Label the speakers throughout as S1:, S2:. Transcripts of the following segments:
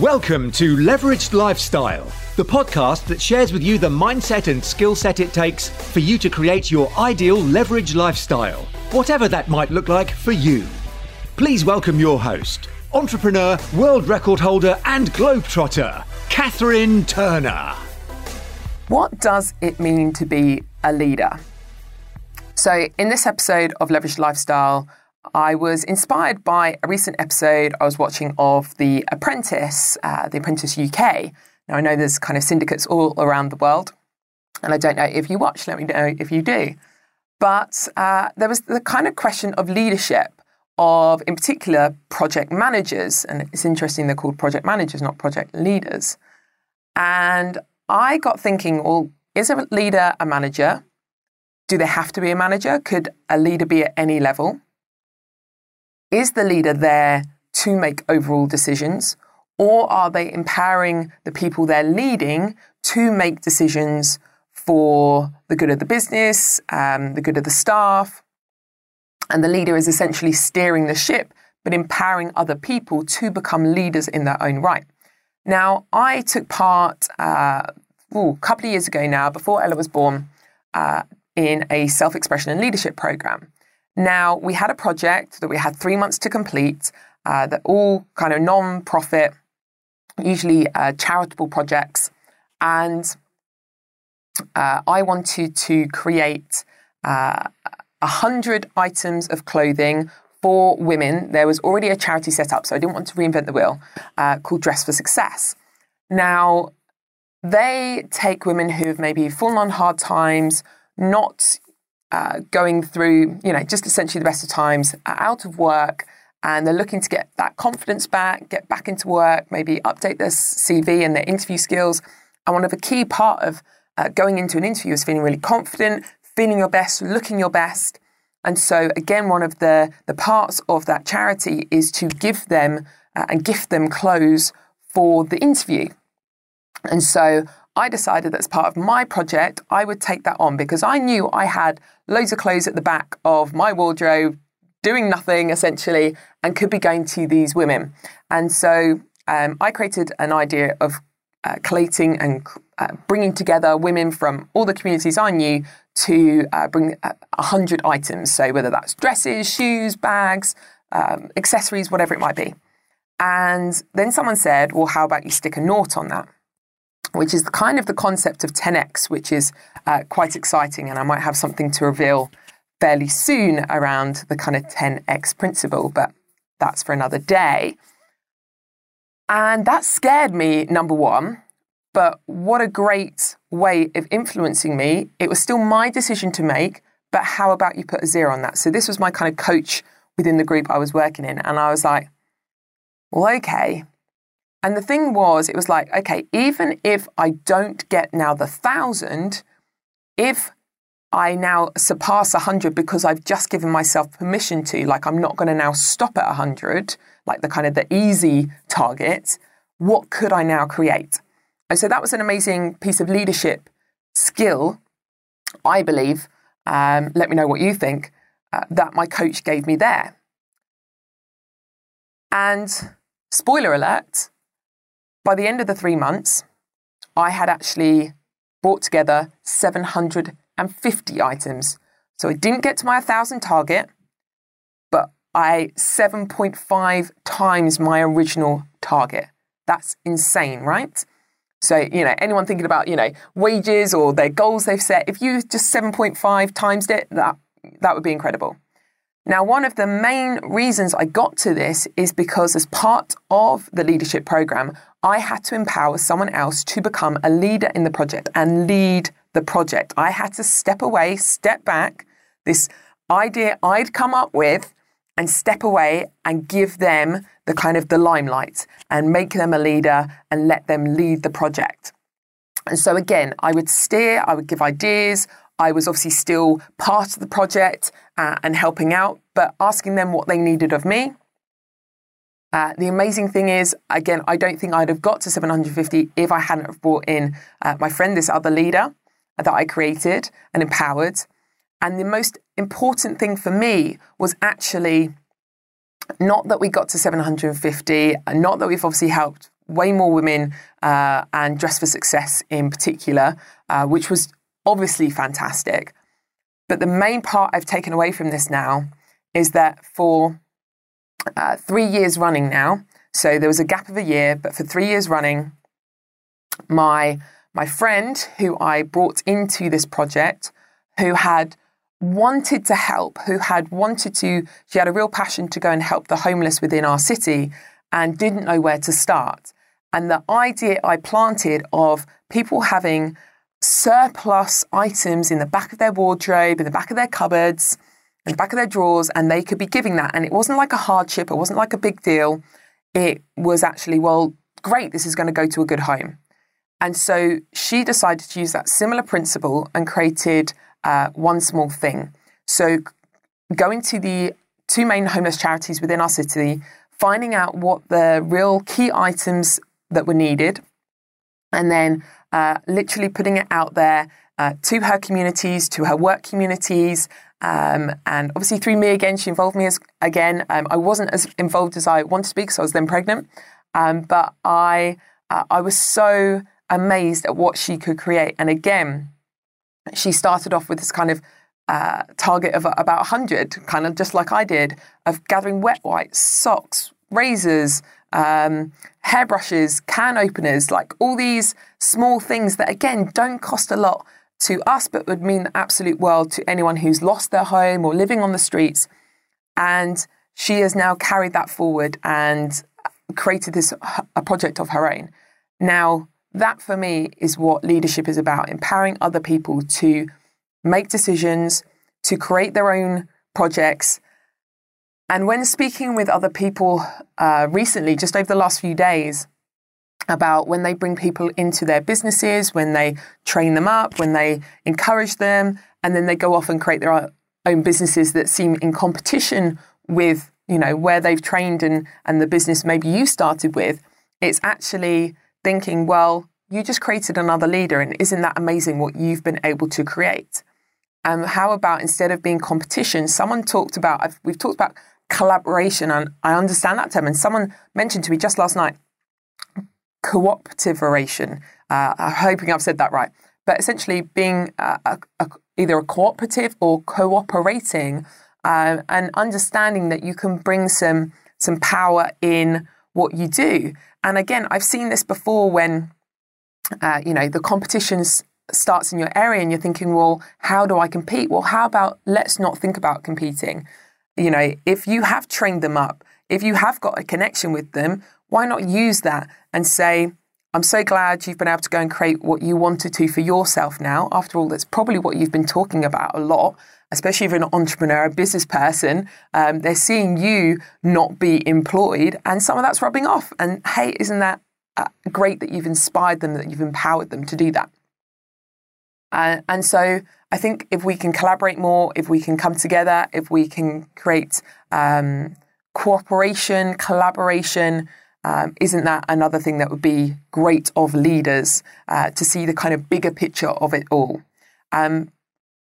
S1: Welcome to Leveraged Lifestyle, the podcast that shares with you the mindset and skill set it takes for you to create your ideal leveraged lifestyle, whatever that might look like for you. Please welcome your host, entrepreneur, world record holder, and globetrotter, Catherine Turner.
S2: What does it mean to be a leader? So, in this episode of Leveraged Lifestyle, I was inspired by a recent episode I was watching of The Apprentice, uh, The Apprentice UK. Now, I know there's kind of syndicates all around the world, and I don't know if you watch, let me know if you do. But uh, there was the kind of question of leadership of, in particular, project managers. And it's interesting they're called project managers, not project leaders. And I got thinking, well, is a leader a manager? Do they have to be a manager? Could a leader be at any level? Is the leader there to make overall decisions? Or are they empowering the people they're leading to make decisions for the good of the business, um, the good of the staff? And the leader is essentially steering the ship, but empowering other people to become leaders in their own right. Now, I took part uh, ooh, a couple of years ago now, before Ella was born, uh, in a self expression and leadership program. Now, we had a project that we had three months to complete, uh, that all kind of non profit, usually uh, charitable projects. And uh, I wanted to create uh, a hundred items of clothing for women. There was already a charity set up, so I didn't want to reinvent the wheel, uh, called Dress for Success. Now, they take women who have maybe fallen on hard times, not uh, going through, you know, just essentially the best of times, out of work, and they're looking to get that confidence back, get back into work, maybe update their CV and their interview skills. And one of the key part of uh, going into an interview is feeling really confident, feeling your best, looking your best. And so, again, one of the, the parts of that charity is to give them uh, and gift them clothes for the interview. And so I decided that as part of my project, I would take that on because I knew I had loads of clothes at the back of my wardrobe, doing nothing essentially, and could be going to these women. And so um, I created an idea of uh, collating and uh, bringing together women from all the communities I knew to uh, bring uh, a hundred items. So whether that's dresses, shoes, bags, um, accessories, whatever it might be. And then someone said, "Well, how about you stick a nought on that?" Which is kind of the concept of 10x, which is uh, quite exciting. And I might have something to reveal fairly soon around the kind of 10x principle, but that's for another day. And that scared me, number one. But what a great way of influencing me. It was still my decision to make, but how about you put a zero on that? So this was my kind of coach within the group I was working in. And I was like, well, okay, and the thing was, it was like, okay, even if I don't get now the thousand, if I now surpass 100 because I've just given myself permission to, like I'm not going to now stop at 100, like the kind of the easy target, what could I now create? And so that was an amazing piece of leadership skill, I believe. Um, let me know what you think, uh, that my coach gave me there. And spoiler alert, by the end of the three months, I had actually brought together 750 items. So I didn't get to my 1,000 target, but I 7.5 times my original target. That's insane, right? So, you know, anyone thinking about, you know, wages or their goals they've set, if you just 7.5 times it, that, that would be incredible. Now, one of the main reasons I got to this is because, as part of the leadership program, I had to empower someone else to become a leader in the project and lead the project. I had to step away, step back, this idea I'd come up with, and step away and give them the kind of the limelight and make them a leader and let them lead the project. And so, again, I would steer, I would give ideas, I was obviously still part of the project uh, and helping out, but asking them what they needed of me. Uh, the amazing thing is, again, I don't think I'd have got to 750 if I hadn't have brought in uh, my friend, this other leader that I created and empowered. And the most important thing for me was actually not that we got to 750, and not that we've obviously helped way more women uh, and Dress for Success in particular, uh, which was obviously fantastic. But the main part I've taken away from this now is that for uh, three years running now, so there was a gap of a year, but for three years running, my my friend who I brought into this project, who had wanted to help, who had wanted to, she had a real passion to go and help the homeless within our city and didn't know where to start. And the idea I planted of people having surplus items in the back of their wardrobe, in the back of their cupboards, in the back of their drawers, and they could be giving that. And it wasn't like a hardship, it wasn't like a big deal. It was actually, well, great, this is going to go to a good home. And so she decided to use that similar principle and created uh, one small thing. So going to the two main homeless charities within our city, finding out what the real key items that were needed, and then uh, literally putting it out there uh, to her communities, to her work communities. Um, and obviously, through me again, she involved me as, again. Um, I wasn't as involved as I wanted to be because I was then pregnant. Um, but I, uh, I was so amazed at what she could create. And again, she started off with this kind of uh, target of about 100, kind of just like I did, of gathering wet wipes, socks, razors, um, hairbrushes, can openers, like all these small things that, again, don't cost a lot to us, but would mean the absolute world to anyone who's lost their home or living on the streets. And she has now carried that forward and created this a project of her own. Now, that for me is what leadership is about empowering other people to make decisions, to create their own projects. And when speaking with other people uh, recently, just over the last few days, about when they bring people into their businesses, when they train them up, when they encourage them, and then they go off and create their own businesses that seem in competition with, you know, where they've trained and, and the business maybe you started with, it's actually thinking, well, you just created another leader, and isn't that amazing what you've been able to create? And um, how about instead of being competition, someone talked about, I've, we've talked about collaboration, and I understand that term. And someone mentioned to me just last night, cooperative Uh, I'm hoping I've said that right. But essentially, being a, a, a, either a cooperative or cooperating, uh, and understanding that you can bring some some power in what you do. And again, I've seen this before when uh, you know, the competition starts in your area and you're thinking, well, how do I compete? Well, how about let's not think about competing? You know, if you have trained them up, if you have got a connection with them, why not use that and say, I'm so glad you've been able to go and create what you wanted to for yourself now. After all, that's probably what you've been talking about a lot, especially if you're an entrepreneur, a business person. Um, they're seeing you not be employed, and some of that's rubbing off. And hey, isn't that uh, great that you've inspired them, that you've empowered them to do that. Uh, and so I think if we can collaborate more, if we can come together, if we can create um, cooperation, collaboration, um, isn't that another thing that would be great of leaders uh, to see the kind of bigger picture of it all? Um,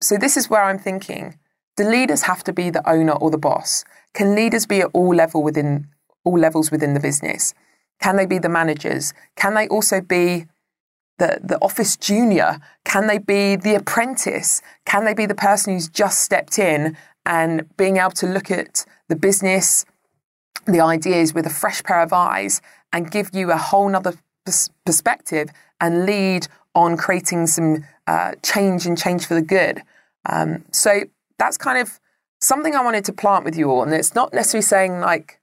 S2: so this is where I'm thinking: Do leaders have to be the owner or the boss? Can leaders be at all level within all levels within the business? Can they be the managers? Can they also be the, the office junior? Can they be the apprentice? Can they be the person who's just stepped in and being able to look at the business, the ideas with a fresh pair of eyes and give you a whole nother pers- perspective and lead on creating some uh, change and change for the good? Um, so that's kind of something I wanted to plant with you all. And it's not necessarily saying like,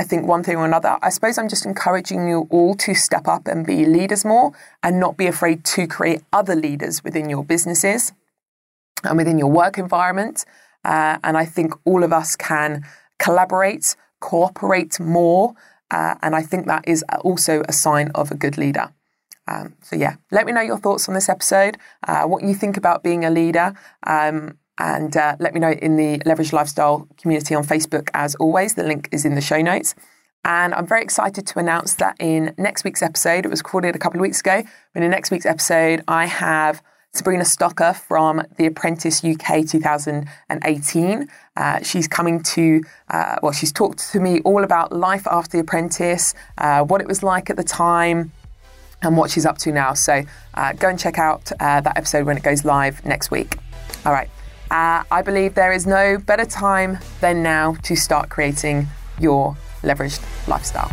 S2: I think one thing or another. I suppose I'm just encouraging you all to step up and be leaders more and not be afraid to create other leaders within your businesses and within your work environment. Uh, and I think all of us can collaborate, cooperate more. Uh, and I think that is also a sign of a good leader. Um, so, yeah, let me know your thoughts on this episode, uh, what you think about being a leader. Um, and uh, let me know in the Leverage Lifestyle community on Facebook, as always. The link is in the show notes. And I'm very excited to announce that in next week's episode, it was recorded a couple of weeks ago, but in next week's episode, I have Sabrina Stocker from The Apprentice UK 2018. Uh, she's coming to, uh, well, she's talked to me all about life after The Apprentice, uh, what it was like at the time, and what she's up to now. So uh, go and check out uh, that episode when it goes live next week. All right. Uh, I believe there is no better time than now to start creating your leveraged lifestyle.